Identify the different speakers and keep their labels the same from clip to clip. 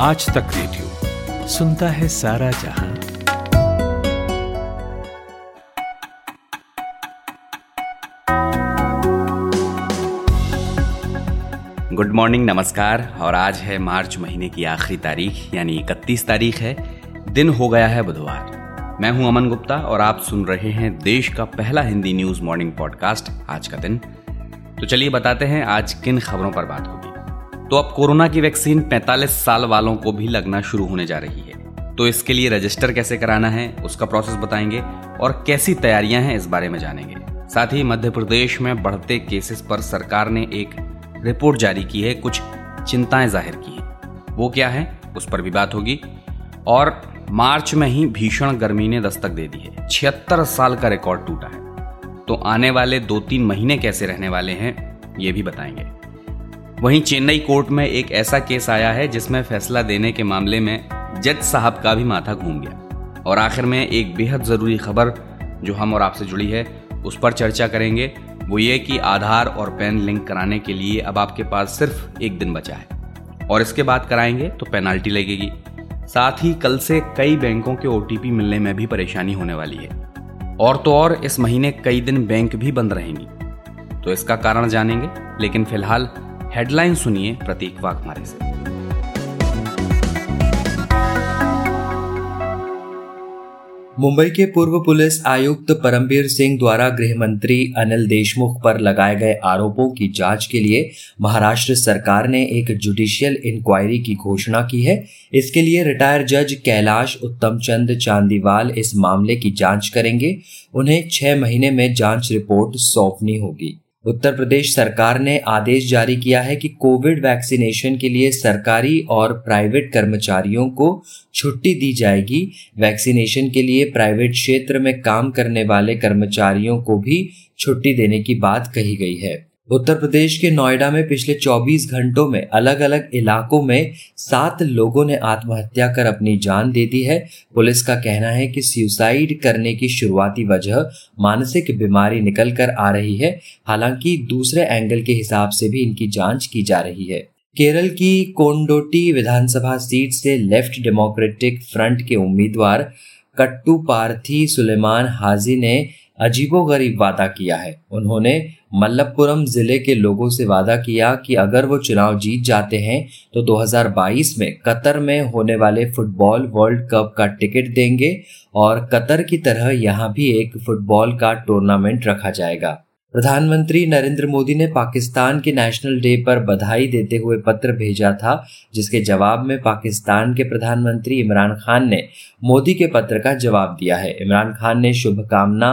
Speaker 1: आज तक रेडियो। सुनता है सारा जहाँ।
Speaker 2: गुड मॉर्निंग नमस्कार, और आज है मार्च महीने की आखिरी तारीख, यानी इकतीस तारीख है। दिन हो गया है बुधवार। मैं हूँ अमन गुप्ता, और आप सुन रहे हैं देश का पहला हिंदी न्यूज़ मॉर्निंग पॉडकास्ट आज का दिन। तो चलिए बताते हैं आज किन खबरों पर बात होगी। तो अब कोरोना की वैक्सीन 45 साल वालों को भी लगना शुरू होने जा रही है। तो इसके लिए रजिस्टर कैसे कराना है, उसका प्रोसेस बताएँगे और कैसी तैयारियाँ हैं इस बारे में जानेंगे। साथ ही मध्य प्रदेश में बढ़ते केसेस पर सरकार ने एक रिपोर्ट जारी की है, कुछ चिंताएँ ज़ाहिर की हैं। वो क्या है, उस पर भी बात होगी। और मार्च में ही भीषण गर्मी ने दस्तक दे दी है। छिहत्तर साल का रिकॉर्ड टूटा है। तो आने वाले दो तीन महीने कैसे रहने वाले हैं, ये भी बताएँगे। वहीं चेन्नई कोर्ट में एक ऐसा केस आया है जिसमें फैसला देने के मामले में जज साहब का भी माथा घूम गया। और आखिर में एक बेहद ज़रूरी खबर जो हम और आपसे जुड़ी है, उस पर चर्चा करेंगे। वो ये कि आधार और पैन लिंक कराने के लिए अब आपके पास सिर्फ़ एक दिन बचा है। और इसके बाद कराएँगे तो पेनाल्टी लगेगी। साथ ही कल से कई बैंकों के ओ मिलने में भी परेशानी होने वाली है। और तो और इस महीने कई दिन बैंक भी बंद रहेंगी। तो इसका कारण जानेंगे, लेकिन फ़िलहाल हेडलाइन सुनिए प्रतीक वाघमारे से।
Speaker 3: मुंबई के पूर्व पुलिस आयुक्त परमबीर सिंह द्वारा गृह मंत्री अनिल देशमुख पर लगाए गए आरोपों की जाँच के लिए महाराष्ट्र सरकार ने एक जुडिशियल इंक्वायरी की घोषणा की है। इसके लिए रिटायर जज कैलाश उत्तम चंद चांदीवाल इस मामले की जाँच करेंगे। उन्हें छह महीने में जाँच रिपोर्ट सौंपनी होगी। उत्तर प्रदेश सरकार ने आदेश जारी किया है कि कोविड वैक्सीनेशन के लिए सरकारी और प्राइवेट कर्मचारियों को छुट्टी दी जाएगी। वैक्सीनेशन के लिए प्राइवेट क्षेत्र में काम करने वाले कर्मचारियों को भी छुट्टी देने की बात कही गई है। उत्तर प्रदेश के नोएडा में पिछले 24 घंटों में अलग अलग इलाकों में सात लोगों ने आत्महत्या कर अपनी जान दे दी है। पुलिस का कहना है कि सुसाइड करने की शुरुआती वजह मानसिक बीमारी निकल कर आ रही है। हालाँकि दूसरे एंगल के हिसाब से भी इनकी जाँच की जा रही है। केरल की कोंडोटी विधानसभा सीट से लेफ़्ट डेमोक्रेटिक फ्रंट के उम्मीदवार कट्टू पार्थी सुलेमान हाजी ने अजीबोगरीब वादा किया है। उन्होंने मल्लपुरम ज़िले के लोगों से वादा किया कि अगर वो चुनाव जीत जाते हैं तो 2022 में कतर में होने वाले फुटबॉल वर्ल्ड कप का टिकट देंगे और कतर की तरह यहाँ भी एक फुटबॉल का टूर्नामेंट रखा जाएगा। प्रधानमंत्री नरेंद्र मोदी ने पाकिस्तान के नेशनल डे पर बधाई देते हुए पत्र भेजा था, जिसके जवाब में पाकिस्तान के प्रधानमंत्री इमरान खान ने मोदी के पत्र का जवाब दिया है। इमरान खान ने शुभकामना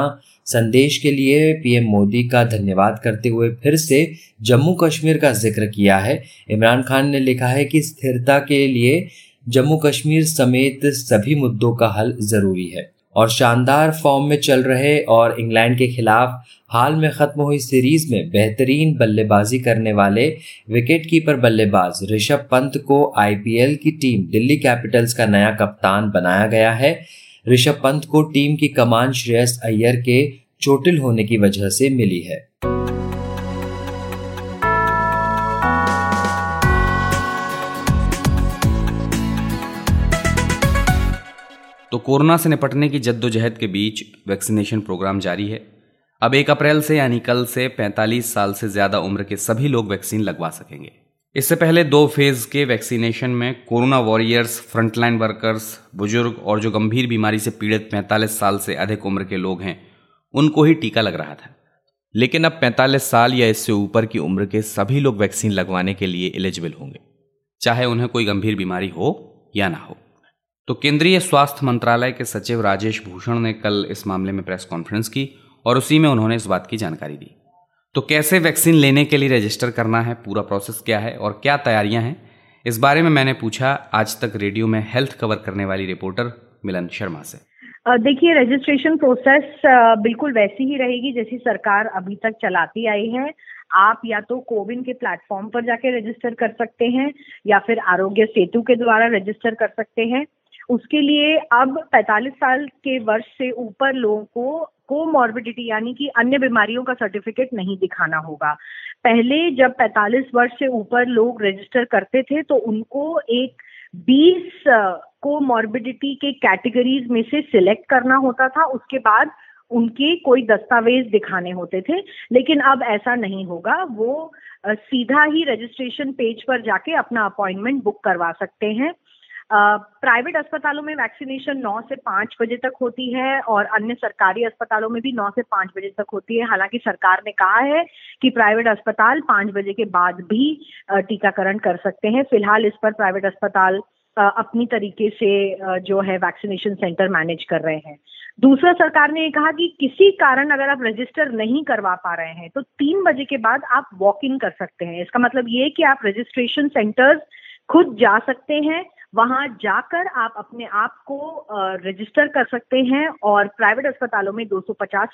Speaker 3: संदेश के लिए पीएम मोदी का धन्यवाद करते हुए फिर से जम्मू कश्मीर का ज़िक्र किया है। इमरान खान ने लिखा है कि स्थिरता के लिए जम्मू कश्मीर समेत सभी मुद्दों का हल ज़रूरी है। और शानदार फॉर्म में चल रहे और इंग्लैंड के खिलाफ हाल में खत्म हुई सीरीज़ में बेहतरीन बल्लेबाजी करने वाले विकेट कीपर बल्लेबाज ऋषभ पंत को आईपीएल की टीम दिल्ली कैपिटल्स का नया कप्तान बनाया गया है। ऋषभ पंत को टीम की कमान श्रेयस अय्यर के चोटिल होने की वजह से मिली है।
Speaker 2: तो कोरोना से निपटने की जद्दोजहद के बीच वैक्सीनेशन प्रोग्राम जारी है। अब एक अप्रैल से यानी कल से 45 साल से ज़्यादा उम्र के सभी लोग वैक्सीन लगवा सकेंगे। इससे पहले दो फ़ेज़ के वैक्सीनेशन में कोरोना वॉरियर्स फ्रंटलाइन वर्कर्स बुज़ुर्ग और जो गंभीर बीमारी से पीड़ित 45 साल से अधिक उम्र के लोग हैं, उनको ही टीका लग रहा था। लेकिन अब 45 साल या इससे ऊपर की उम्र के सभी लोग वैक्सीन लगवाने के लिए एलिजिबल होंगे, चाहे उन्हें कोई गंभीर बीमारी हो या ना हो। तो केंद्रीय स्वास्थ्य मंत्रालय के सचिव राजेश भूषण ने कल इस मामले में प्रेस कॉन्फ्रेंस की और उसी में उन्होंने इस बात की जानकारी दी। तो कैसे वैक्सीन लेने के लिए रजिस्टर करना है, पूरा प्रोसेस क्या है और क्या तैयारियाँ हैं? इस बारे में मैंने पूछा आज तक रेडियो में हेल्थ कवर करने वाली रिपोर्टर मिलन शर्मा से।
Speaker 4: देखिए रजिस्ट्रेशन प्रोसेस बिल्कुल वैसी ही रहेगी जैसी सरकार अभी तक चलाती आई है। आप या तो कोविन के प्लेटफॉर्म पर जाके रजिस्टर कर सकते हैं या फिर आरोग्य सेतु के द्वारा रजिस्टर कर सकते हैं। उसके लिए अब 45 साल के वर्ष से ऊपर लोगों को कोमॉर्बिडिटी यानी कि अन्य बीमारियों का सर्टिफिकेट नहीं दिखाना होगा। पहले जब 45 वर्ष से ऊपर लोग रजिस्टर करते थे तो उनको एक
Speaker 5: बीस को मॉर्बिडिटी के कैटेगरीज में से सिलेक्ट करना होता था। उसके बाद उनके कोई दस्तावेज़ दिखाने होते थे। लेकिन अब ऐसा नहीं होगा। वो सीधा ही रजिस्ट्रेशन पेज पर जाके अपना अपॉइंटमेंट बुक करवा सकते हैं। प्राइवेट अस्पतालों में वैक्सीनेशन 9 से 5 बजे तक होती है और अन्य सरकारी अस्पतालों में भी 9 से 5 बजे तक होती है। हालाँकि सरकार ने कहा है कि प्राइवेट अस्पताल 5 बजे के बाद भी टीकाकरण कर सकते हैं। फ़िलहाल इस पर प्राइवेट अस्पताल अपनी तरीके से जो है वैक्सीनेशन सेंटर मैनेज कर रहे हैं। दूसरा सरकार ने कहा कि किसी कारण अगर आप रजिस्टर नहीं करवा पा रहे हैं तो तीन बजे के बाद आप वॉक इन कर सकते हैं। इसका मतलब ये कि आप रजिस्ट्रेशन सेंटर्स खुद जा सकते हैं वहाँ जाकर आप अपने आप को रजिस्टर कर सकते हैं और प्राइवेट अस्पतालों में दो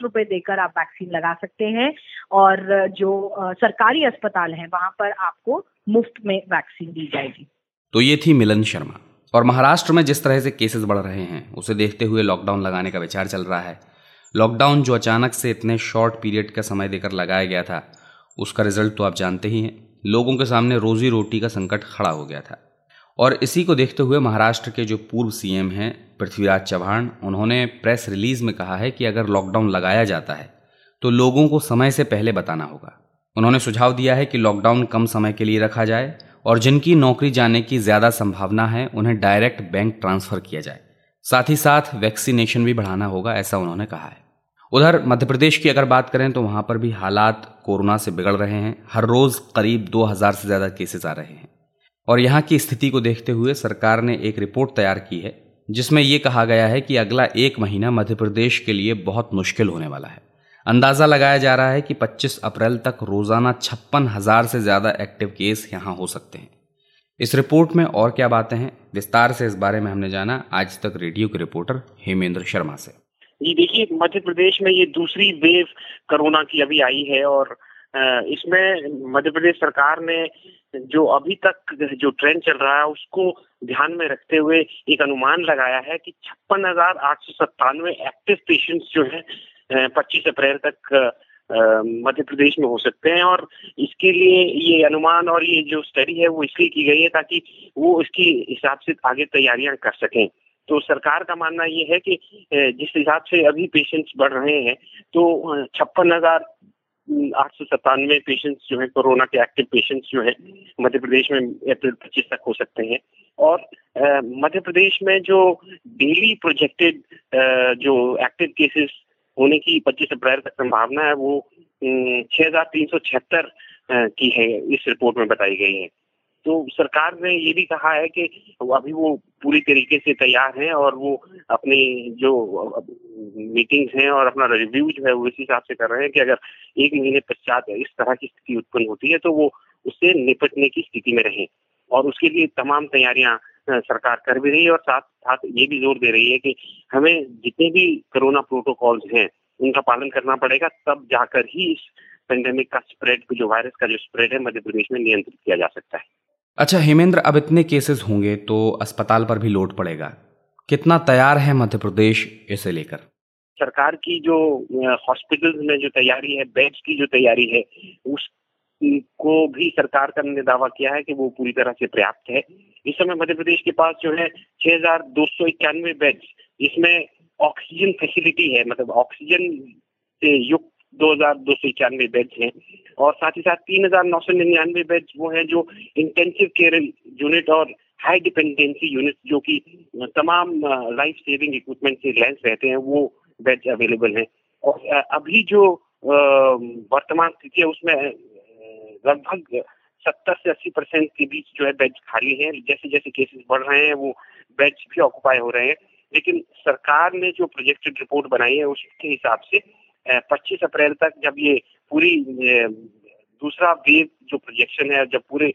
Speaker 5: रुपए देकर आप वैक्सीन लगा सकते हैं और जो सरकारी अस्पताल हैं वहाँ पर आपको मुफ़्त में वैक्सीन दी जाएगी।
Speaker 2: तो ये थी मिलन शर्मा। और महाराष्ट्र में जिस तरह से केसेस बढ़ रहे हैं, उसे देखते हुए लॉकडाउन लगाने का विचार चल रहा है। लॉकडाउन जो अचानक से इतने शॉर्ट पीरियड का समय देकर लगाया गया था, उसका रिज़ल्ट तो आप जानते ही हैं। लोगों के सामने रोजी रोटी का संकट खड़ा हो गया था। और इसी को देखते हुए महाराष्ट्र के जो पूर्व सीएम हैं, पृथ्वीराज चौहान, उन्होंने प्रेस रिलीज़ में कहा है कि अगर लॉकडाउन लगाया जाता है तो लोगों को समय से पहले बताना होगा। उन्होंने सुझाव दिया है कि लॉकडाउन कम समय के लिए रखा जाए और जिनकी नौकरी जाने की ज़्यादा संभावना है, उन्हें डायरेक्ट बैंक ट्रांसफ़र किया जाए। साथ ही साथ वैक्सीनेशन भी बढ़ाना होगा, ऐसा उन्होंने कहा है। उधर मध्य प्रदेश की अगर बात करें तो वहाँ पर भी हालात कोरोना से बिगड़ रहे हैं। हर रोज़ करीब 2000 से ज़्यादा केसेस आ रहे हैं। और यहाँ की स्थिति को देखते हुए सरकार ने एक रिपोर्ट तैयार की है, जिसमें यह कहा गया है कि अगला एक महीना मध्य प्रदेश के लिए बहुत मुश्किल होने वाला है। अंदाज़ा लगाया जा रहा है कि 25 अप्रैल तक रोज़ाना छप्पन हज़ार से ज़्यादा एक्टिव केस यहाँ हो सकते हैं। इस रिपोर्ट में और क्या बातें हैं, विस्तार से इस बारे में हमने जाना आज तक रेडियो के रिपोर्टर हेमेंद्र शर्मा से।
Speaker 6: जी, देखिए, मध्य प्रदेश में ये दूसरी वेव कोरोना की अभी आई है और इसमें मध्य प्रदेश सरकार ने जो अभी तक जो ट्रेंड चल रहा है, उसको ध्यान में रखते हुए एक अनुमान लगाया है कि छप्पन हज़ार आठ सौ सत्तानवे एक्टिव पेशेंट्स जो है पच्चीस अप्रैल तक मध्य प्रदेश में हो सकते हैं। और इसके लिए ये अनुमान और ये जो स्टडी है, वो इसलिए की गई है ताकि वो इसके हिसाब से आगे तैयारियाँ कर सकें। तो सरकार का मानना ये है कि जिस हिसाब से अभी पेशेंट्स बढ़ रहे हैं तो छप्पन हज़ार आठ सौ सत्तानवे पेशेंट्स जो है, कोरोना के एक्टिव पेशेंट्स जो है, मध्य प्रदेश में अप्रैल पच्चीस तक हो सकते हैं। और मध्य प्रदेश में जो डेली प्रोजेक्टेड जो एक्टिव केसेस होने की 25 अप्रैल तक संभावना है, वो छह हज़ार तीन सौ छिहत्तर की है, इस रिपोर्ट में बताई गई है। तो सरकार ने ये भी कहा है कि अभी वो पूरी तरीके से तैयार हैं और वो अपने जो मीटिंग्स हैं और अपना रिव्यू जो है वो इस हिसाब से कर रहे हैं कि अगर एक महीने पश्चात इस तरह की स्थिति उत्पन्न होती है तो वो उससे निपटने की स्थिति में रहें। और उसके लिए तमाम तैयारियाँ सरकार कर भी रही है और साथ साथ ये भी ज़ोर दे रही है कि हमें जितने भी कोरोना प्रोटोकॉल्स हैं, उनका पालन करना पड़ेगा, तब जाकर ही इस पेंडेमिक का स्प्रेड जो वायरस का जो स्प्रेड है, मध्य प्रदेश में नियंत्रित किया जा सकता है।
Speaker 2: अच्छा हेमेंद्र, अब इतने केसेस होंगे तो अस्पताल पर भी लोड पड़ेगा। कितना तैयार है मध्य प्रदेश इसे लेकर?
Speaker 6: सरकार की जो हॉस्पिटल में जो तैयारी है बेड्स की जो तैयारी है उस को भी सरकार का ने दावा किया है कि वो पूरी तरह से पर्याप्त है। इस समय मध्य प्रदेश के पास जो है छह हज़ार दो सौ इक्यानवे बेड्स जिसमें ऑक्सीजन फैसिलिटी है मतलब ऑक्सीजन से युक्त दो हज़ार दो सौ इक्यानवे बेड्स हैं। और साथ ही साथ तीन हज़ार नौ सौ निन्यानवे बेड्स वो हैं जो इंटेंसिव केयर यूनिट और हाई डिपेंडेंसी यूनिट जो कि तमाम लाइफ सेविंग इक्विपमेंट से लेंस रहते हैं, वो बेड्स अवेलेबल हैं। और अभी जो वर्तमान स्थिति है, उसमें लगभग सत्तर से अस्सी परसेंट के बीच जो है बेड खाली हैं। जैसे जैसे केसेस बढ़ रहे हैं, वो बेड्स भी ऑक्यूपाई हो रहे हैं। लेकिन सरकार ने जो प्रोजेक्टेड रिपोर्ट बनाई है, उसके हिसाब से 25 अप्रैल तक जब ये पूरी दूसरा वेव जो प्रोजेक्शन है, जब पूरे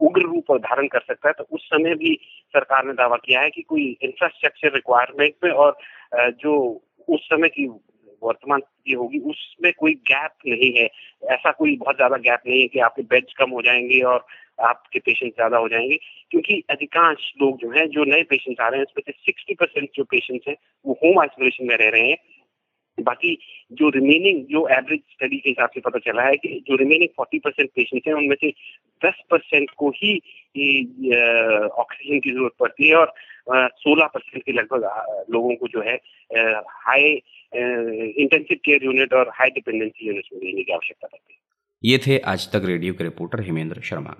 Speaker 6: उग्र रूप धारण कर सकता है तो उस समय भी सरकार ने दावा किया है कि कोई इंफ्रास्ट्रक्चर रिक्वायरमेंट में और जो उस समय की वर्तमान स्थिति होगी, उसमें कोई गैप नहीं है। ऐसा कोई बहुत ज़्यादा गैप नहीं है कि आपके बेड्स कम हो जाएँगे और आपके पेशेंट ज़्यादा हो जाएँगे, क्योंकि अधिकांश लोग जो हैं, जो नए पेशेंट आ रहे हैं, उसमें से सिक्सटी परसेंट जो पेशेंट्स हैं, वो होम आइसोलेशन में रह रहे हैं। बाकी जो रिमेनिंग जो एवरेज स्टडी के हिसाब से पता चला है कि जो रिमेनिंग फोर्टी परसेंट पेशेंट हैं, उनमें से दस परसेंट को ही ऑक्सीजन की ज़रूरत पड़ती है और सोलह परसेंट के लगभग लोगों को जो है हाई इंटेंसिव केयर यूनिट और हाई डिपेंडेंसी यूनिट में लेने की आवश्यकता पड़ती है।
Speaker 2: ये थे आज तक रेडियो के रिपोर्टर हेमेंद्र शर्मा।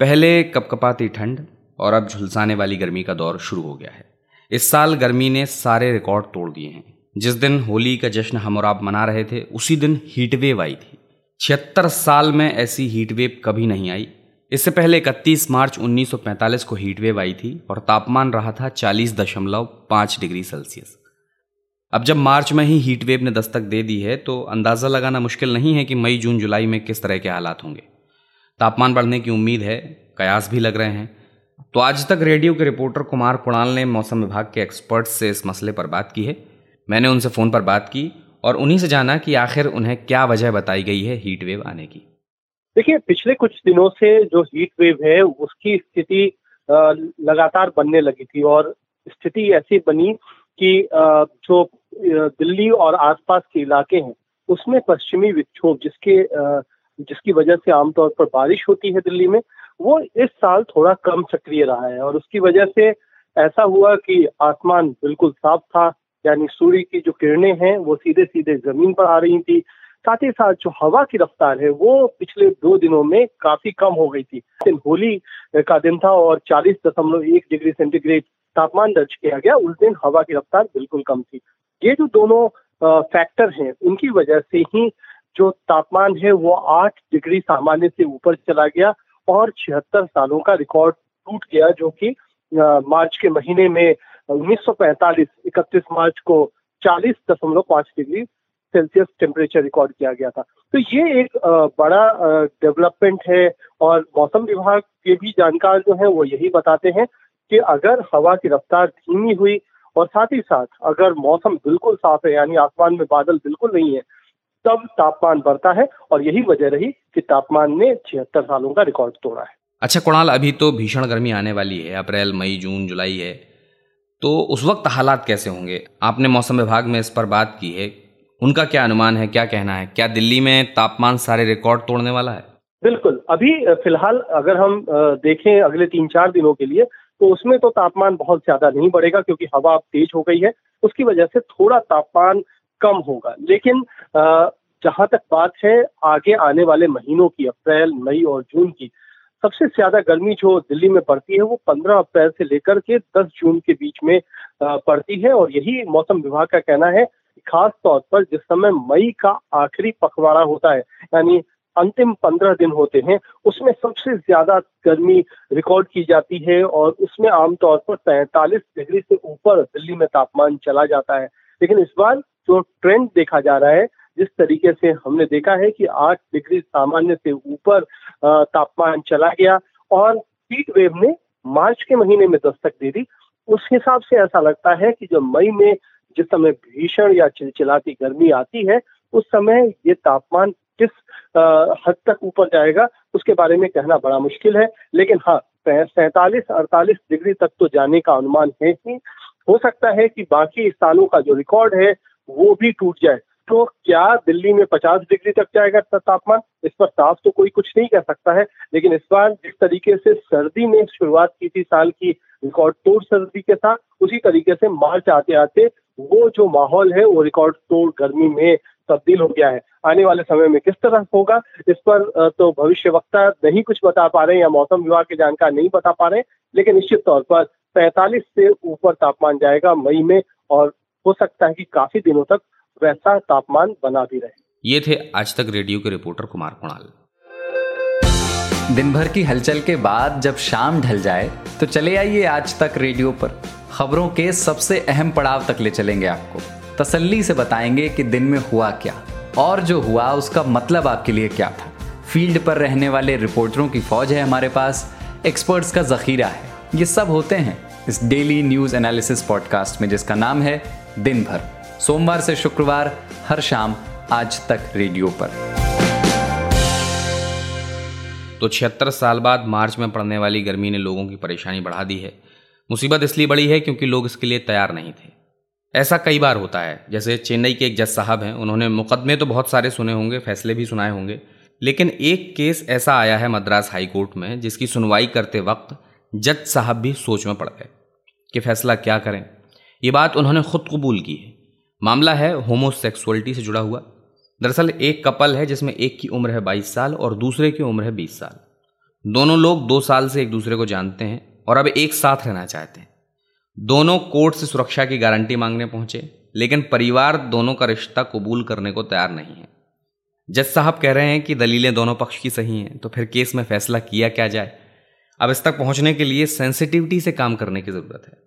Speaker 2: पहले कपकपाती ठंड और अब झुलसाने वाली गर्मी का दौर शुरू हो गया है। इस साल गर्मी ने सारे रिकॉर्ड तोड़ दिए हैं। जिस दिन होली का जश्न हम और आप मना रहे थे, उसी दिन हीटवेव आई थी। छिहत्तर साल में ऐसी हीटवेव कभी नहीं आई। इससे पहले इकतीस मार्च 1945 को हीटवेव आई थी और तापमान रहा था चालीस दशमलव पाँच डिग्री सेल्सियस। अब जब मार्च में ही हीटवेव ने दस्तक दे दी है तो अंदाज़ा लगाना मुश्किल नहीं है कि मई, जून, जुलाई में किस तरह के हालात होंगे। तापमान बढ़ने की उम्मीद है, कयास भी लग रहे हैं। तो आज तक रेडियो के रिपोर्टर कुमार कुणाल ने मौसम विभाग के एक्सपर्ट्स से इस मसले पर बात की है। मैंने उनसे फ़ोन पर बात की और उन्हीं से जाना कि आखिर उन्हें क्या वजह बताई गई है हीट वेव आने की।
Speaker 7: देखिए, पिछले कुछ दिनों से जो हीट वेव है, उसकी स्थिति लगातार बनने लगी थी और स्थिति ऐसी बनी कि जो दिल्ली और आसपास के इलाके हैं, उसमें पश्चिमी विक्षोभ जिसके जिसकी वजह से आमतौर पर बारिश होती है दिल्ली में, वो इस साल थोड़ा कम सक्रिय रहा है और उसकी वजह से ऐसा हुआ कि आसमान बिल्कुल साफ़ था यानी सूर्य की जो किरणें हैं, वो सीधे सीधे ज़मीन पर आ रही थी। साथ ही साथ जो हवा की रफ्तार है, वो पिछले दो दिनों में काफ़ी कम हो गई थी। होली का दिन था और चालीस दशमलव एक डिग्री सेंटीग्रेड तापमान दर्ज किया गया। उस दिन हवा की रफ्तार बिल्कुल कम थी। ये जो दोनों फैक्टर हैं, उनकी वजह से ही जो तापमान है, वो आठ डिग्री सामान्य से ऊपर चला गया और छिहत्तर सालों का रिकॉर्ड टूट गया, जो कि मार्च के महीने में 1945 इकतीस मार्च को चालीस दशमलव पाँच डिग्री सेल्सियस टेम्परेचर रिकॉर्ड किया गया था। तो ये एक बड़ा डेवलपमेंट है और मौसम विभाग के भी जानकार जो है वो यही बताते हैं कि अगर हवा की रफ्तार धीमी हुई और साथ ही साथ अगर मौसम बिल्कुल साफ़ है, यानी आसमान में बादल बिल्कुल नहीं है, तब तापमान बढ़ता है और यही वजह रही कि तापमान ने छिहत्तर सालों का रिकॉर्ड तोड़ा है।
Speaker 2: अच्छा कुणाल, अभी तो भीषण गर्मी आने वाली है, अप्रैल, मई, जून, जुलाई है। तो उस वक्त हालात कैसे होंगे? आपने मौसम विभाग में इस पर बात की है। उनका क्या अनुमान है, क्या कहना है? क्या दिल्ली में तापमान सारे रिकॉर्ड तोड़ने वाला है?
Speaker 7: बिल्कुल। अभी फ़िलहाल अगर हम देखें अगले तीन चार दिनों के लिए तो उसमें तो तापमान बहुत ज़्यादा नहीं बढ़ेगा क्योंकि हवा अब तेज हो गई है। उसकी वजह से थोड़ा तापमान कम होगा। लेकिन जहाँ तक बात है, आगे आने वाले महीनों की, अप्रैल, मई और जून की सबसे ज़्यादा गर्मी जो दिल्ली में पड़ती है, वो 15 अप्रैल से लेकर के 10 जून के बीच में पड़ती है और यही मौसम विभाग का कहना है खास तौर पर जिस समय मई का आखिरी पखवाड़ा होता है, यानी अंतिम पंद्रह दिन होते हैं, उसमें सबसे ज़्यादा गर्मी रिकॉर्ड की जाती है और उसमें आमतौर पर पैंतालीस डिग्री से ऊपर दिल्ली में तापमान चला जाता है। लेकिन इस बार जो ट्रेंड देखा जा रहा है जिस तरीके से हमने देखा है कि आठ डिग्री सामान्य से ऊपर तापमान चला गया और हीट वेव ने मार्च के महीने में दस्तक दे दी। उस हिसाब से ऐसा लगता है कि जब मई में जिस समय भीषण या चिलचिलाती गर्मी आती है, उस समय ये तापमान किस हद तक ऊपर जाएगा, उसके बारे में कहना बड़ा मुश्किल है। लेकिन हाँ सैतालीस, अड़तालीस डिग्री तक तो जाने का अनुमान है ही। हो सकता है कि बाकी स्थानों का जो रिकॉर्ड है, वो भी टूट जाए। तो क्या दिल्ली में 50 डिग्री तक जाएगा तापमान? इस पर साफ़ तो कोई कुछ नहीं कह सकता है। लेकिन इस बार जिस तरीके से सर्दी ने शुरुआत की थी साल की, रिकॉर्ड तोड़ सर्दी के साथ, उसी तरीके से मार्च आते आते वो जो माहौल है, वो रिकॉर्ड तोड़ गर्मी में तब्दील हो गया है। आने वाले समय में किस तरह होगा, इस पर तो भविष्य वक्ता नहीं कुछ बता पा रहे हैं या मौसम विभाग के जानकार नहीं बता पा रहे लेकिन निश्चित तौर पर पैंतालीस से ऊपर तापमान जाएगा मई में और हो सकता है कि काफ़ी दिनों तक वैसा तापमान बना भी रहे।
Speaker 2: ये थे आज तक रेडियो के रिपोर्टर कुमार कुणाल।
Speaker 8: दिन भर की हलचल के बाद जब शाम ढल जाए तो चले आइए आज तक रेडियो पर। खबरों के सबसे अहम पड़ाव तक ले चलेंगे आपको। तसल्ली से बताएँगे कि दिन में हुआ क्या और जो हुआ उसका मतलब आपके लिए क्या था। फ़ील्ड पर रहने वाले रिपोर्टरों की फौज है हमारे पास एक्सपर्ट्स का जखीरा है। ये सब होते हैं इस डेली न्यूज़ एनालिसिस पॉडकास्ट में जिसका नाम है दिन भर सोमवार से शुक्रवार, हर शाम, आज तक रेडियो पर।
Speaker 2: तो छिहत्तर साल बाद मार्च में पड़ने वाली गर्मी ने लोगों की परेशानी बढ़ा दी है। मुसीबत इसलिए बड़ी है क्योंकि लोग इसके लिए तैयार नहीं थे। ऐसा कई बार होता है। जैसे चेन्नई के एक जज साहब हैं, उन्होंने मुकदमे तो बहुत सारे सुने होंगे, फैसले भी सुनाए होंगे, लेकिन एक केस ऐसा आया है मद्रास हाई कोर्ट में, जिसकी सुनवाई करते वक्त जज साहब भी सोच में पड़ गए कि फैसला क्या करें। ये बात उन्होंने खुद कबूल की है। मामला है होमोसेक्सुअलिटी से जुड़ा हुआ। दरअसल एक कपल है जिसमें एक की उम्र है बाईस साल और दूसरे की उम्र है बीस साल। दोनों लोग दो साल से एक दूसरे को जानते हैं और अब एक साथ रहना चाहते हैं। दोनों कोर्ट से सुरक्षा की गारंटी मांगने पहुँचे, लेकिन परिवार दोनों का रिश्ता कबूल करने को तैयार नहीं है। जज साहब कह रहे हैं कि दलीलें दोनों पक्ष की सही हैं तो फिर केस में फैसला किया क्या जाए? अब इस तक पहुँचने के लिए सेंसिटिविटी से काम करने की ज़रूरत है।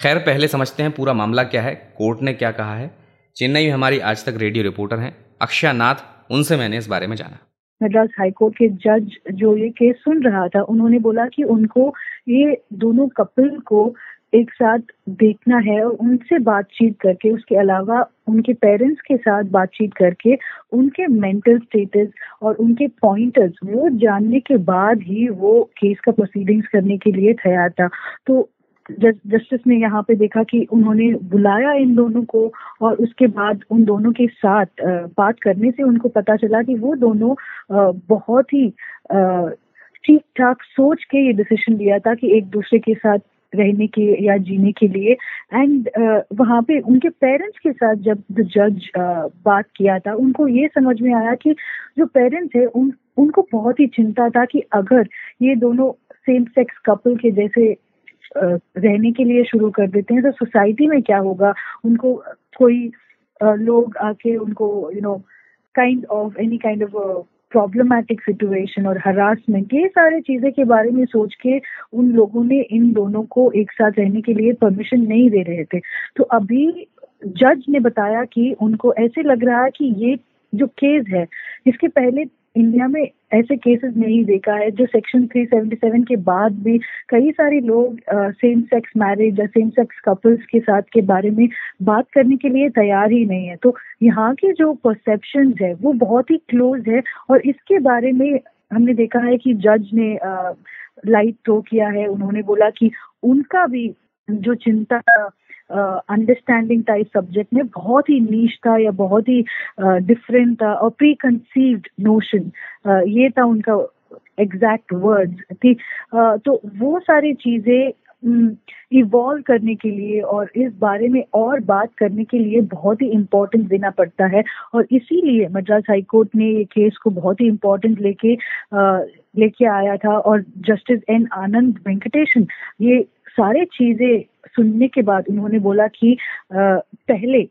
Speaker 2: खैर, पहले समझते हैं पूरा मामला क्या है, कोर्ट ने क्या कहा है। चेन्नई में हमारी आज तक रेडियो रिपोर्टर हैं अक्षय नाथ, उनसे मैंने इस बारे में जाना।
Speaker 4: मद्रास हाईकोर्ट के जज जो ये केस सुन रहा था, उन्होंने बोला कि उनको ये दोनों कपल को एक साथ देखना है और उनसे बातचीत करके, उसके अलावा उनके पेरेंट्स के साथ बातचीत करके, उनके मेंटल स्टेटस और उनके पॉइंटर्स, वो जानने के बाद ही वो केस का प्रोसीडिंग्स करने के लिए तैयार था। तो जस्टिस ने यहाँ पे देखा कि उन्होंने बुलाया इन दोनों को और उसके बाद उन दोनों के साथ बात करने से उनको पता चला कि वो दोनों बहुत ही ठीक ठाक सोच के ये डिसीज़न लिया था कि एक दूसरे के साथ रहने के या जीने के लिए। एंड uh, वहाँ पे उनके पेरेंट्स के साथ जब द जज uh, बात किया था उनको ये समझ में आया कि जो पेरेंट्स है उन उनको बहुत ही चिंता था कि अगर ये दोनों सेम सेक्स कपल के जैसे रहने के लिए शुरू कर देते हैं। तो सोसाइटी में क्या होगा? उनको कोई लोग आके उनको you know kind of any kind of problematic situation और हरासमेंट ये सारे चीज़ें के बारे में सोच के उन लोगों ने इन दोनों को एक साथ रहने के लिए परमिशन नहीं दे रहे थे। तो अभी जज ने बताया कि उनको ऐसे लग रहा है कि ये जो केस है, इसके पहले इंडिया में ऐसे केसेस नहीं देखा है, जो सेक्शन 377 के बाद भी कई सारे लोग सेम सेक्स मैरिज या सेम सेक्स कपल्स के साथ के बारे में बात करने के लिए तैयार ही नहीं है। तो यहाँ के जो परसेप्शन है, वो बहुत ही क्लोज है और इसके बारे में हमने देखा है कि जज ने लाइट थ्रो किया है। उन्होंने बोला कि उनका भी जो चिंता अंडरस्टैंडिंग टाइप सब्जेक्ट में बहुत ही नीच था या बहुत ही डिफरेंट था और प्री कंसीव्ड नोशन ये था उनका एग्जैक्ट वर्ड्स थी तो वो सारी चीज़ें इवॉल्व करने के लिए और इस बारे में और बात करने के लिए बहुत ही इम्पोर्टेंस देना पड़ता है और इसीलिए मद्रास हाई कोर्ट ने ये केस को बहुत ही इम्पोर्टेंट लेके लेके आया था और जस्टिस एन आनंद वेंकटेशन ये सारे चीज़ें सुनने के बाद उन्होंने बोला कि पहले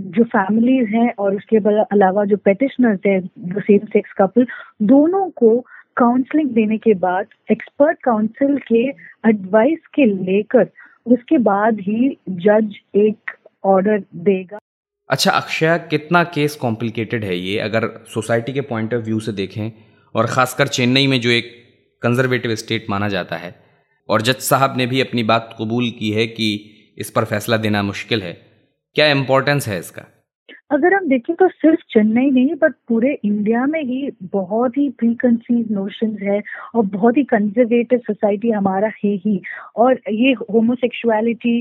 Speaker 4: जो फैमिलीज़ हैं और उसके अलावा जो पेटिशनर्स हैं, जो सेम सेक्स कपल दोनों को काउंसलिंग देने के बाद एक्सपर्ट काउंसिल के एडवाइस के लेकर उसके बाद ही जज एक ऑर्डर देगा।
Speaker 2: अच्छा अक्षय, कितना केस कॉम्प्लिकेटेड है ये? अगर सोसाइटी के पॉइंट ऑफ़ व्यू से देखें, और ख़ासकर चेन्नई में जो एक कंजर्वेटिव स्टेट माना जाता है और जज साहब ने भी अपनी बात कबूल की है कि इस पर फैसला देना मुश्किल है। क्या इम्पोर्टेंस है इसका?
Speaker 4: अगर हम देखें तो सिर्फ़ चेन्नई नहीं बट पूरे इंडिया में ही बहुत ही प्री कंसीव नोशन है और बहुत ही कंजर्वेटिव सोसाइटी हमारा है ही। और ये होमोसेक्सुअलिटी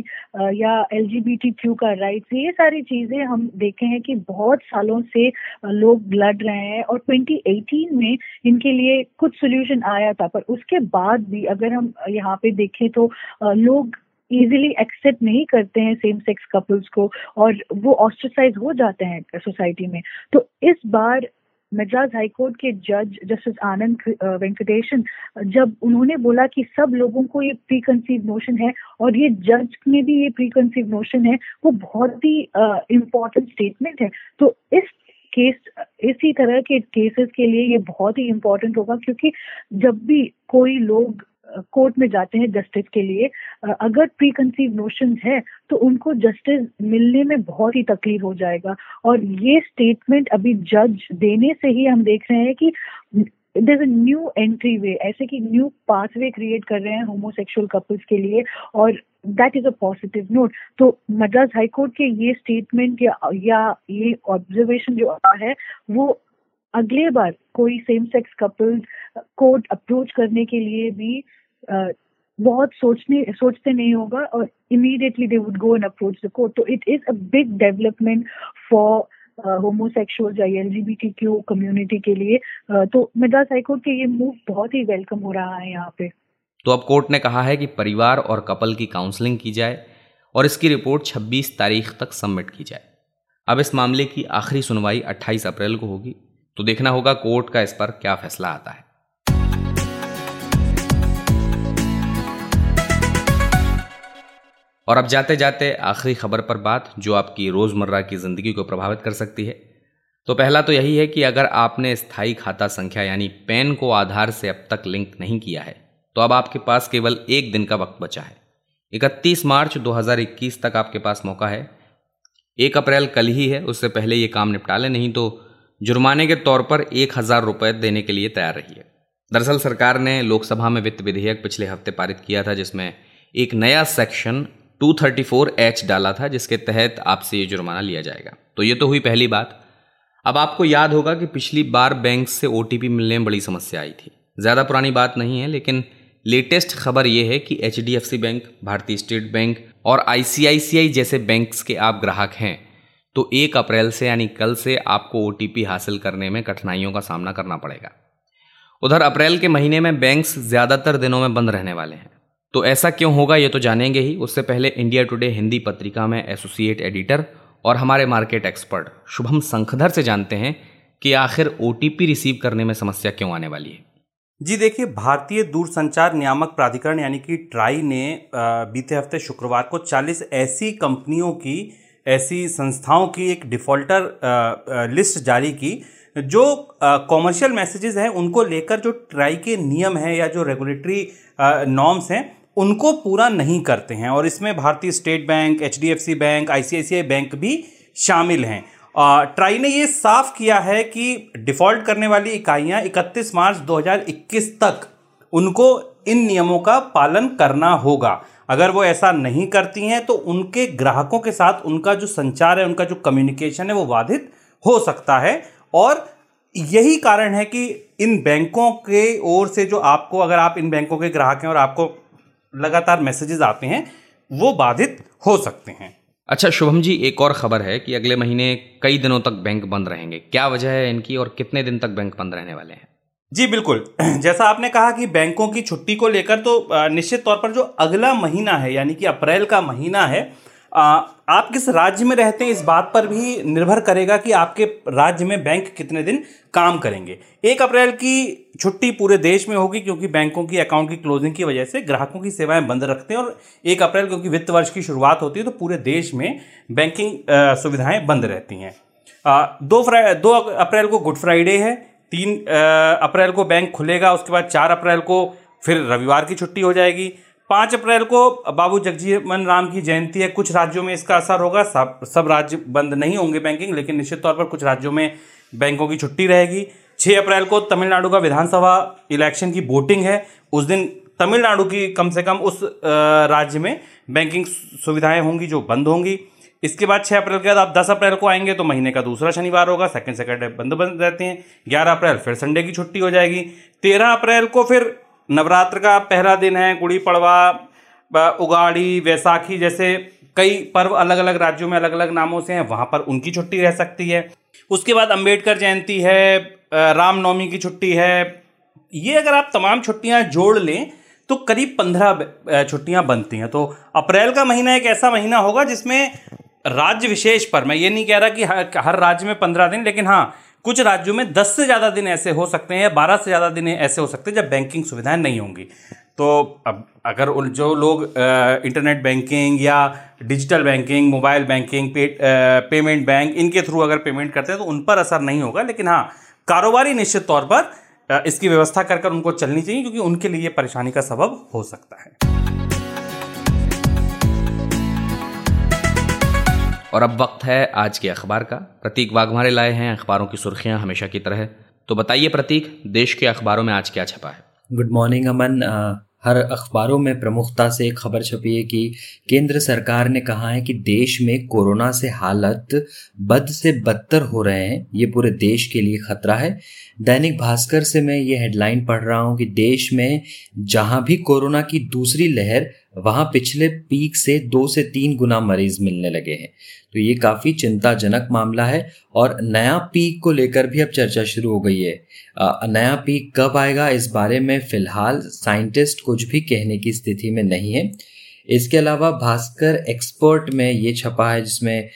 Speaker 4: या एल क्यू का राइट्स ये सारी चीज़ें हम देखे हैं कि बहुत सालों से लोग लड़ रहे हैं और 2018 में इनके लिए कुछ सोल्यूशन आया था। पर उसके बाद भी अगर हम यहाँ पे देखें तो लोग इजीली एक्सेप्ट नहीं करते हैं सेम सेक्स कपल्स को और वो ऑस्ट्रसाइज हो जाते हैं सोसाइटी में। तो इस बार मद्रास हाईकोर्ट के जज जस्टिस आनंद वेंकटेशन जब उन्होंने बोला कि सब लोगों को ये प्री कंसीव नोशन है और ये जज में भी ये प्री कंसीव नोशन है, वो बहुत ही इम्पोर्टेंट स्टेटमेंट है। तो इस केस इसी तरह के केसेस के लिए ये बहुत ही इम्पोर्टेंट होगा क्योंकि जब भी कोई लोग कोर्ट में जाते हैं जस्टिस के लिए अगर प्री कंसीव नोशन है तो उनको जस्टिस मिलने में बहुत ही तकलीफ़ हो जाएगा। और ये स्टेटमेंट अभी जज देने से ही हम देख रहे हैं कि देर अ न्यू एंट्री वे ऐसे कि न्यू पाथवे क्रिएट कर रहे हैं होमोसेक्सुअल कपल्स के लिए, और that is a positive note तो मद्रास हाईकोर्ट के ये स्टेटमेंट या या ये ऑब्जर्वेशन जो आ है, वो अगले बार कोई same sex couples court approach करने के लिए भी बहुत सोचने सोचते नहीं होगा और immediately they would go and approach the court तो it is a big development for homosexual या एल क्यू कम्युनिटी के लिए। uh, तो मद्रास हाईकोर्ट के ये मूव बहुत ही वेलकम हो रहा है यहाँ पे।
Speaker 2: तो अब कोर्ट ने कहा है कि परिवार और कपल की काउंसलिंग की जाए और इसकी रिपोर्ट 26 तारीख तक सबमिट की जाए। अब इस मामले की आखिरी सुनवाई 28 अप्रैल को होगी। तो देखना होगा कोर्ट का इस पर क्या फैसला आता है। और अब जाते जाते आखिरी खबर पर बात, जो आपकी रोज़मर्रा की ज़िंदगी को प्रभावित कर सकती है। तो पहला तो यही है कि अगर आपने स्थायी खाता संख्या यानी पैन को आधार से अब तक लिंक नहीं किया है तो अब आपके पास केवल एक दिन का वक्त बचा है। 31 मार्च 2021 तक आपके पास मौका है। एक अप्रैल कल ही है, उससे पहले ये काम निपटा ले, नहीं तो जुर्माने के तौर पर एक हज़ार रुपये देने के लिए तैयार रही है। दरअसल सरकार ने लोकसभा में वित्त विधेयक पिछले हफ़्ते पारित किया था, जिसमें एक नया सेक्शन 234 एच डाला था, जिसके तहत आपसे ये जुर्माना लिया जाएगा। तो ये तो हुई पहली बात। अब आपको याद होगा कि पिछली बार बैंक से ओटीपी मिलने में बड़ी समस्या आई थी। ज़्यादा पुरानी बात नहीं है, लेकिन लेटेस्ट खबर यह है कि HDFC bank Bharatiya state bank और आईसीआईसीआई जैसे बैंक्स के आप ग्राहक हैं तो एक अप्रैल से यानी कल से आपको ओटीपी हासिल करने में कठिनाइयों का सामना करना पड़ेगा। उधर अप्रैल के महीने में बैंक्स ज़्यादातर दिनों में बंद रहने वाले हैं। तो ऐसा क्यों होगा ये तो जानेंगे ही। उससे पहले इंडिया टुडे हिंदी पत्रिका में एसोसिएट एडिटर और हमारे मार्केट एक्सपर्ट शुभम संखधर से जानते हैं कि आखिर ओटीपी रिसीव करने में समस्या क्यों आने वाली है।
Speaker 9: जी देखिए, भारतीय दूरसंचार नियामक प्राधिकरण यानी कि ट्राई ने बीते हफ़्ते शुक्रवार को 40 ऐसी कंपनियों की ऐसी संस्थाओं की एक डिफ़ॉल्टर लिस्ट जारी की, जो कॉमर्शियल मैसेजेस हैं, उनको लेकर जो ट्राई के नियम हैं या जो रेगुलेटरी नॉर्म्स हैं, उनको पूरा नहीं करते हैं। और इसमें Bharatiya state bank, HDFC bank I bank भी शामिल हैं। ट्राई ने ये साफ़ किया है कि डिफ़ॉल्ट करने वाली इकाइयाँ 31 मार्च 2021 तक उनको इन नियमों का पालन करना होगा। अगर वो ऐसा नहीं करती हैं तो उनके ग्राहकों के साथ उनका जो संचार है, उनका जो कम्युनिकेशन है, वो बाधित हो सकता है। और यही कारण है कि इन बैंकों के ओर से जो आपको, अगर आप इन बैंकों के ग्राहक हैं और आपको लगातार मैसेजेस आते हैं, वो बाधित हो सकते हैं।
Speaker 2: अच्छा शुभम जी, एक और खबर है कि अगले महीने कई दिनों तक बैंक बंद रहेंगे। क्या वजह है इनकी और कितने दिन तक बैंक बंद रहने वाले हैं?
Speaker 9: जी, बिल्कुल। जैसा आपने कहा कि बैंकों की छुट्टी को लेकर तो निश्चित तौर पर जो अगला महीना है, यानी कि अप्रैल का महीना है आप किस राज्य में रहते हैं इस बात पर भी निर्भर करेगा कि आपके राज्य में बैंक कितने दिन काम करेंगे। एक अप्रैल की छुट्टी पूरे देश में होगी क्योंकि बैंकों की अकाउंट की क्लोजिंग की वजह से ग्राहकों की सेवाएँ बंद रखते हैं और एक अप्रैल क्योंकि वित्त वर्ष की शुरुआत होती है तो पूरे देश में बैंकिंग सुविधाएँ बंद रहती हैं। दो फ्राइ दो अप्रैल को गुड फ्राइडे है तीन अप्रैल को बैंक खुलेगा, उसके बाद चार अप्रैल को फिर रविवार की छुट्टी हो जाएगी। पाँच अप्रैल को बाबू जगजीवन राम की जयंती है। कुछ राज्यों में इसका असर होगा, सब सब राज्य बंद नहीं होंगे बैंकिंग, लेकिन निश्चित तौर पर कुछ राज्यों में बैंकों की छुट्टी रहेगी। छः अप्रैल को तमिलनाडु का विधानसभा इलेक्शन की वोटिंग है। उस दिन तमिलनाडु की कम से कम उस राज्य में बैंकिंग सुविधाएँ होंगी जो बंद होंगी। इसके बाद छः अप्रैल के बाद आप दस अप्रैल को आएँगे तो महीने का दूसरा शनिवार होगा सेकंड सैटरडे बंद बंद रहते हैं, ग्यारह अप्रैल फिर संडे की छुट्टी हो जाएगी, तेरह अप्रैल को फिर नवरात्र का पहला दिन है, गुड़ी पड़वा उगाड़ी, वैसाखी जैसे कई पर्व अलग अलग राज्यों में अलग अलग नामों से हैं, वहाँ पर उनकी छुट्टी रह सकती है। उसके बाद अंबेडकर जयंती है रामनवमी की छुट्टी है। ये अगर आप तमाम छुट्टियाँ जोड़ लें तो करीब पंद्रह छुट्टियाँ बनती हैं। तो अप्रैल का महीना एक ऐसा महीना होगा जिसमें राज्य विशेष पर। मैं ये नहीं कह रहा कि हर राज्य में पंद्रह दिन लेकिन हाँ कुछ राज्यों में दस से ज़्यादा दिन ऐसे हो सकते हैं या बारह से ज़्यादा दिन ऐसे हो सकते हैं जब बैंकिंग सुविधाएँ नहीं होंगी। तो अब अगर उन जो लोग इंटरनेट बैंकिंग या डिजिटल बैंकिंग मोबाइल बैंकिंग पे, पेमेंट बैंक इनके थ्रू अगर पेमेंट करते हैं तो उन पर असर नहीं होगा लेकिन हाँ कारोबारी निश्चित तौर पर इसकी व्यवस्था कर कर उनको चलनी चाहिए क्योंकि उनके लिए परेशानी का सबब हो सकता है।
Speaker 2: और अब वक्त है आज के अखबार का। प्रतीक वाघमारे लाए हैं, अखबारों की सुर्खियाँ हमेशा की तरह तो बताइए प्रतीक, देश के अखबारों में आज क्या छपा है?
Speaker 3: गुड मॉर्निंग अमन। हर अखबारों में प्रमुखता से एक खबर छपी है कि केंद्र सरकार ने कहा है कि देश में कोरोना से हालत बद से बदतर हो रहे हैं। ये पूरे देश के लिए खतरा है। दैनिक भास्कर से मैं ये हेडलाइन पढ़ रहा हूँ कि देश में जहाँ भी कोरोना की दूसरी लहर वहाँ पिछले पीक से दो से तीन गुना मरीज़ मिलने लगे हैं। तो ये काफ़ी चिंताजनक मामला है और नया पीक को लेकर भी अब चर्चा शुरू हो गई है। आ, नया पीक कब आएगा इस बारे में फ़िलहाल साइंटिस्ट कुछ भी कहने की स्थिति में नहीं है। इसके अलावा भास्कर एक्सपर्ट में ये छपा है जिसमें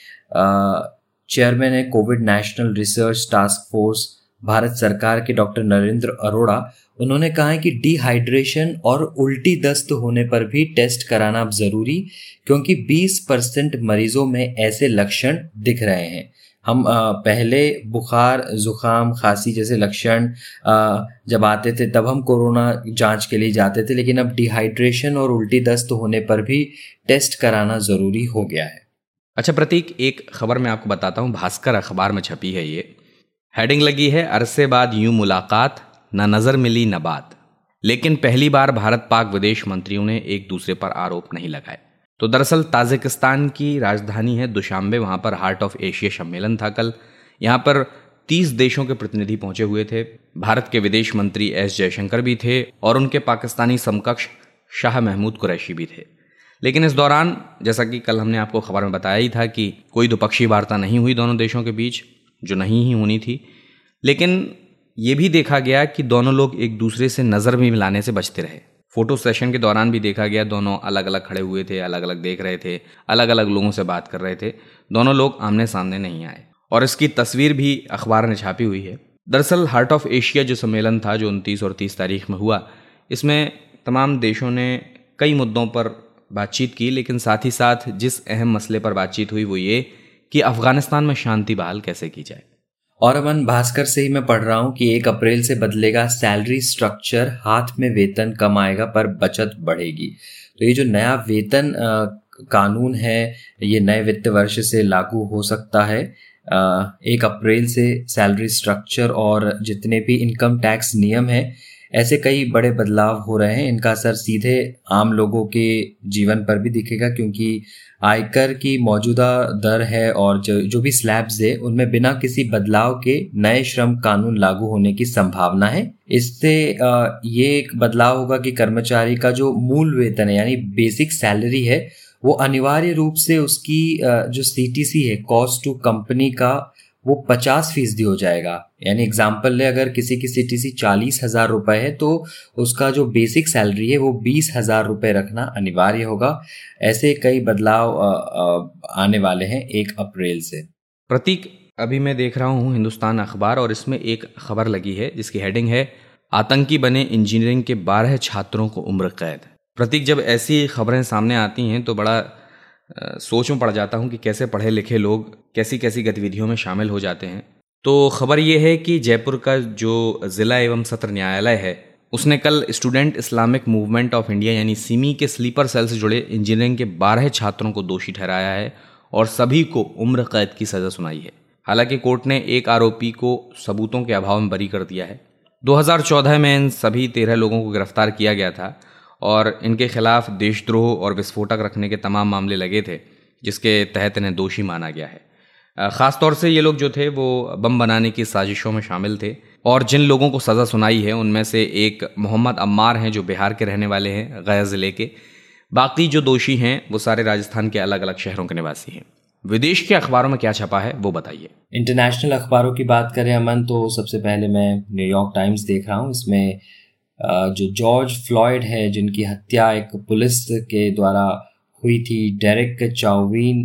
Speaker 3: चेयरमैन है covid national research task force Bharat सरकार के डॉक्टर नरेंद्र अरोड़ा उन्होंने कहा है कि डिहाइड्रेशन और उल्टी दस्त होने पर भी टेस्ट कराना अब ज़रूरी, क्योंकि 20 परसेंट मरीजों में ऐसे लक्षण दिख रहे हैं। हम पहले बुखार जुकाम खांसी जैसे लक्षण जब आते थे, तब हम कोरोना जाँच के लिए जाते थे, लेकिन अब डिहाइड्रेशन और उल्टी दस्त होने पर भी टेस्ट कराना ज़रूरी हो गया है।
Speaker 2: अच्छा प्रतीक, एक खबर मैं आपको बताता हूँ, भास्कर अखबार में छपी है ये। हेडिंग लगी है, अरसे बाद यूँ मुलाकात न नज़र मिली न बात। लेकिन पहली बार भारत पाक विदेश मंत्रियों ने एक दूसरे पर आरोप नहीं लगाए। तो दरअसल ताजिकिस्तान की राजधानी है दुशांबे, वहाँ पर हार्ट ऑफ़ एशिया सम्मेलन था कल। यहाँ पर तीस देशों के प्रतिनिधि पहुँचे हुए थे। भारत के विदेश मंत्री एस जयशंकर भी थे और उनके पाकिस्तानी समकक्ष शाह महमूद कुरैशी भी थे। लेकिन इस दौरान, जैसा कि कल हमने आपको खबर में बताया ही था कि कोई द्विपक्षीय वार्ता नहीं हुई दोनों देशों के बीच, जो नहीं ही होनी थी। लेकिन ये भी देखा गया कि दोनों लोग एक दूसरे से नज़र भी मिलाने से बचते रहे। फ़ोटो सेशन के दौरान भी देखा गया, दोनों अलग अलग खड़े हुए थे अलग अलग देख रहे थे अलग अलग लोगों से बात कर रहे थे। दोनों लोग आमने सामने नहीं आए। और इसकी तस्वीर भी अखबार ने छापी हुई है। दरअसल हार्ट ऑफ़ एशिया जो सम्मेलन था, जो उनतीस और तीस तारीख में हुआ, इसमें तमाम देशों ने कई मुद्दों पर बातचीत की, लेकिन साथ ही साथ जिस अहम मसले पर बातचीत हुई वो ये कि अफ़गानिस्तान में शांति बहाल कैसे की जाए।
Speaker 3: और अमन भास्कर से ही मैं पढ़ रहा हूँ कि एक अप्रैल से बदलेगा सैलरी स्ट्रक्चर हाथ में वेतन कम आएगा पर बचत बढ़ेगी। तो ये जो नया वेतन कानून है, ये नए वित्त वर्ष से लागू हो सकता है। एक अप्रैल से सैलरी स्ट्रक्चर और जितने भी इनकम टैक्स नियम है ऐसे कई बड़े बदलाव हो रहे हैं। इनका असर सीधे आम लोगों के जीवन पर भी दिखेगा, क्योंकि आयकर की मौजूदा दर है और जो जो भी स्लैब्स है, उनमें बिना किसी बदलाव के नए श्रम कानून लागू होने की संभावना है। इससे ये एक बदलाव होगा कि कर्मचारी का जो मूल वेतन है, यानी बेसिक सैलरी है, वो अनिवार्य रूप से उसकी जो सी है कॉस्ट टू कंपनी का वो पचास फ़ीसदी हो जाएगा। यानी एग्ज़ाम्पल ले, अगर किसी की सी टी सी चालीस हज़ार रुपए है तो उसका जो बेसिक सैलरी है, वो बीस हज़ार रुपए रखना अनिवार्य होगा। ऐसे कई बदलाव आने वाले हैं एक अप्रैल से।
Speaker 2: प्रतीक, अभी मैं देख रहा हूँ हिंदुस्तान अखबार और इसमें एक खबर लगी है, जिसकी हेडिंग है, आतंकी बने इंजीनियरिंग के बारह छात्रों को उम्र कैद। प्रतीक, जब ऐसी खबरें सामने आती हैं तो बड़ा सोच में पड़ जाता हूँ कि कैसे पढ़े लिखे लोग कैसी कैसी गतिविधियों में शामिल हो जाते हैं। तो खबर ये है कि जयपुर का जो ज़िला एवं सत्र न्यायालय है, उसने कल student Islamic movement of India यानी सिमी के स्लीपर सेल से जुड़े इंजीनियरिंग के बारह छात्रों को दोषी ठहराया है और सभी को उम्र कैद की सज़ा सुनाई है। हालाँकि कोर्ट ने एक आरोपी को सबूतों के अभाव में बरी कर दिया है। 2014 में इन सभी तेरह लोगों को गिरफ़्तार किया गया था। और इनके खिलाफ देशद्रोह और विस्फोटक रखने के तमाम मामले लगे थे, जिसके तहत इन्हें दोषी माना गया है। ख़ास तौर से ये लोग जो थे, वो बम बनाने की साजिशों में शामिल थे। और जिन लोगों को सज़ा सुनाई है, उनमें से एक मोहम्मद अम्मार हैं, जो बिहार के रहने वाले हैं, गया ज़िले के। बाकी जो दोषी हैं, वो सारे राजस्थान के अलग अलग शहरों के निवासी हैं। विदेश के अखबारों में क्या छपा है, वो बताइए।
Speaker 3: इंटरनेशनल अखबारों की बात करें अमन तो सबसे पहले मैं न्यूयॉर्क टाइम्स देख रहा हूँ। इसमें जो जॉर्ज फ्लॉयड है, जिनकी हत्या एक पुलिस के द्वारा हुई थी, डेरिक चाउवीन,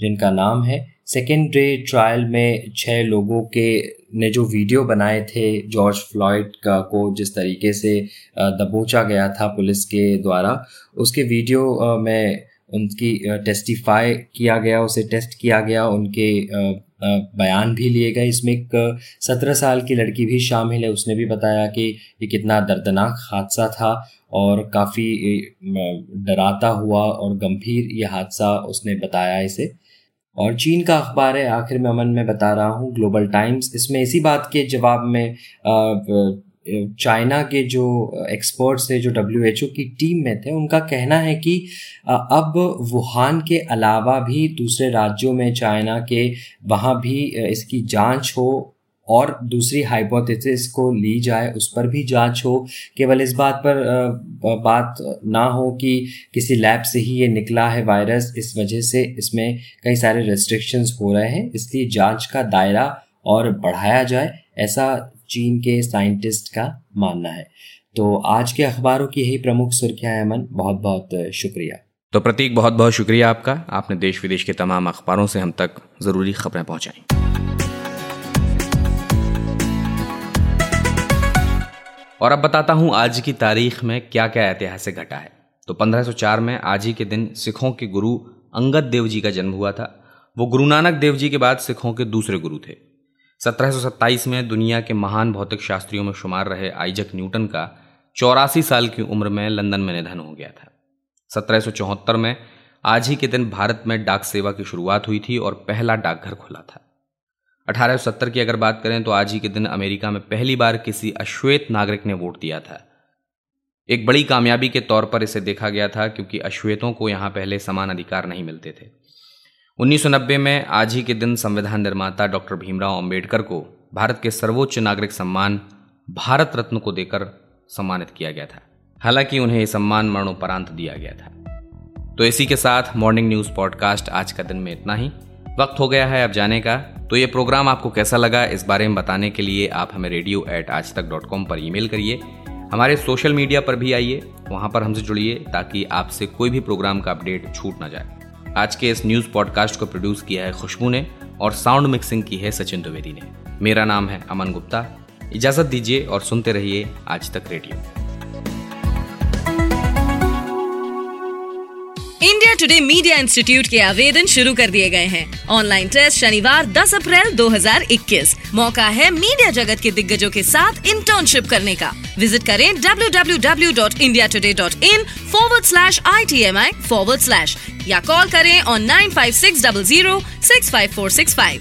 Speaker 3: जिनका नाम है। सेकेंड डे ट्रायल में छः लोगों के ने जो वीडियो बनाए थे, जॉर्ज फ्लॉयड का, को जिस तरीके से दबोचा गया था पुलिस के द्वारा, उसके वीडियो में उनकी टेस्टिफाई किया गया, उसे टेस्ट किया गया, उनके बयान भी लिए गए। इसमें एक सत्रह साल की लड़की भी शामिल है। उसने भी बताया कि ये कितना दर्दनाक हादसा था और काफ़ी डराता हुआ और गंभीर ये हादसा उसने बताया इसे। और चीन का अखबार है, आखिर में अमन में बता रहा हूँ, ग्लोबल टाइम्स। इसमें इसी बात के जवाब में चाइना के जो एक्सपर्ट्स थे, जो डब्ल्यू एच ओ की टीम में थे, उनका कहना है कि अब वुहान के अलावा भी दूसरे राज्यों में चाइना के वहाँ भी इसकी जाँच हो और दूसरी हाइपोथेसिस को ली जाए, उस पर भी जाँच हो। केवल इस बात पर बात ना हो कि किसी लैब से ही ये निकला है वायरस इस वजह से इसमें कई सारे रेस्ट्रिक्शंस हो रहे हैं। इसलिए जाँच का दायरा और बढ़ाया जाए, ऐसा चीन के साइंटिस्ट का मानना है। तो आज के अखबारों की यही प्रमुख सुर्खियाँ अमन। बहुत बहुत शुक्रिया।
Speaker 2: तो प्रतीक, बहुत बहुत शुक्रिया आपका। आपने देश विदेश के तमाम अखबारों से हम तक ज़रूरी खबरें पहुंचाई। और अब बताता हूँ आज की तारीख में क्या क्या ऐतिहासिक घटा है। तो 1504 में आज ही के दिन सिखों के गुरु अंगद देव जी का जन्म हुआ था। वो गुरु नानक देव जी के बाद सिखों के दूसरे गुरु थे। 1727 में दुनिया के महान भौतिक शास्त्रियों में शुमार रहे आइजक न्यूटन का चौरासी साल की उम्र में लंदन में निधन हो गया था। सत्रह सौ चौहत्तर में आज ही के दिन भारत में डाक सेवा की शुरुआत हुई थी और पहला डाकघर खुला था। 1870 की अगर बात करें तो आज ही के दिन अमेरिका में पहली बार किसी अश्वेत नागरिक ने वोट दिया था। एक बड़ी कामयाबी के तौर पर इसे देखा गया था क्योंकि अश्वेतों को यहाँ पहले समान अधिकार नहीं मिलते थे। 1990 में आज ही के दिन संविधान निर्माता डॉक्टर भीमराव अंबेडकर को भारत के सर्वोच्च नागरिक सम्मान भारत रत्न को देकर सम्मानित किया गया था। हालाँकि उन्हें यह सम्मान मरणोपरांत दिया गया था। तो इसी के साथ मॉर्निंग न्यूज़ पॉडकास्ट आज का दिन में इतना ही। वक्त हो गया है अब जाने का। तो ये प्रोग्राम आपको कैसा लगा, इस बारे में बताने के लिए आप हमें रेडियो एट आज तक डॉट कॉम पर ईमेल करिए। हमारे सोशल मीडिया पर भी आइए। वहाँ पर हमसे जुड़िए ताकि आपसे कोई भी प्रोग्राम का अपडेट छूट ना जाए। आज के इस न्यूज़ पॉडकास्ट को प्रोड्यूस किया है खुशबू ने और साउंड मिक्सिंग की है सचिन द्विवेदी ने। मेरा नाम है अमन गुप्ता। इजाज़त दीजिए और सुनते रहिए Aaj Tak radio.
Speaker 10: India today media institute के आवेदन शुरू कर दिए गए हैं। ऑनलाइन टेस्ट शनिवार 10 अप्रैल 2021 मौका है मीडिया जगत के दिग्गजों के साथ इंटर्नशिप करने का। विज़िट करें www.indiatoday.in forward slash I T M I forward slash या कॉल करें on nine five six double zero six five four six five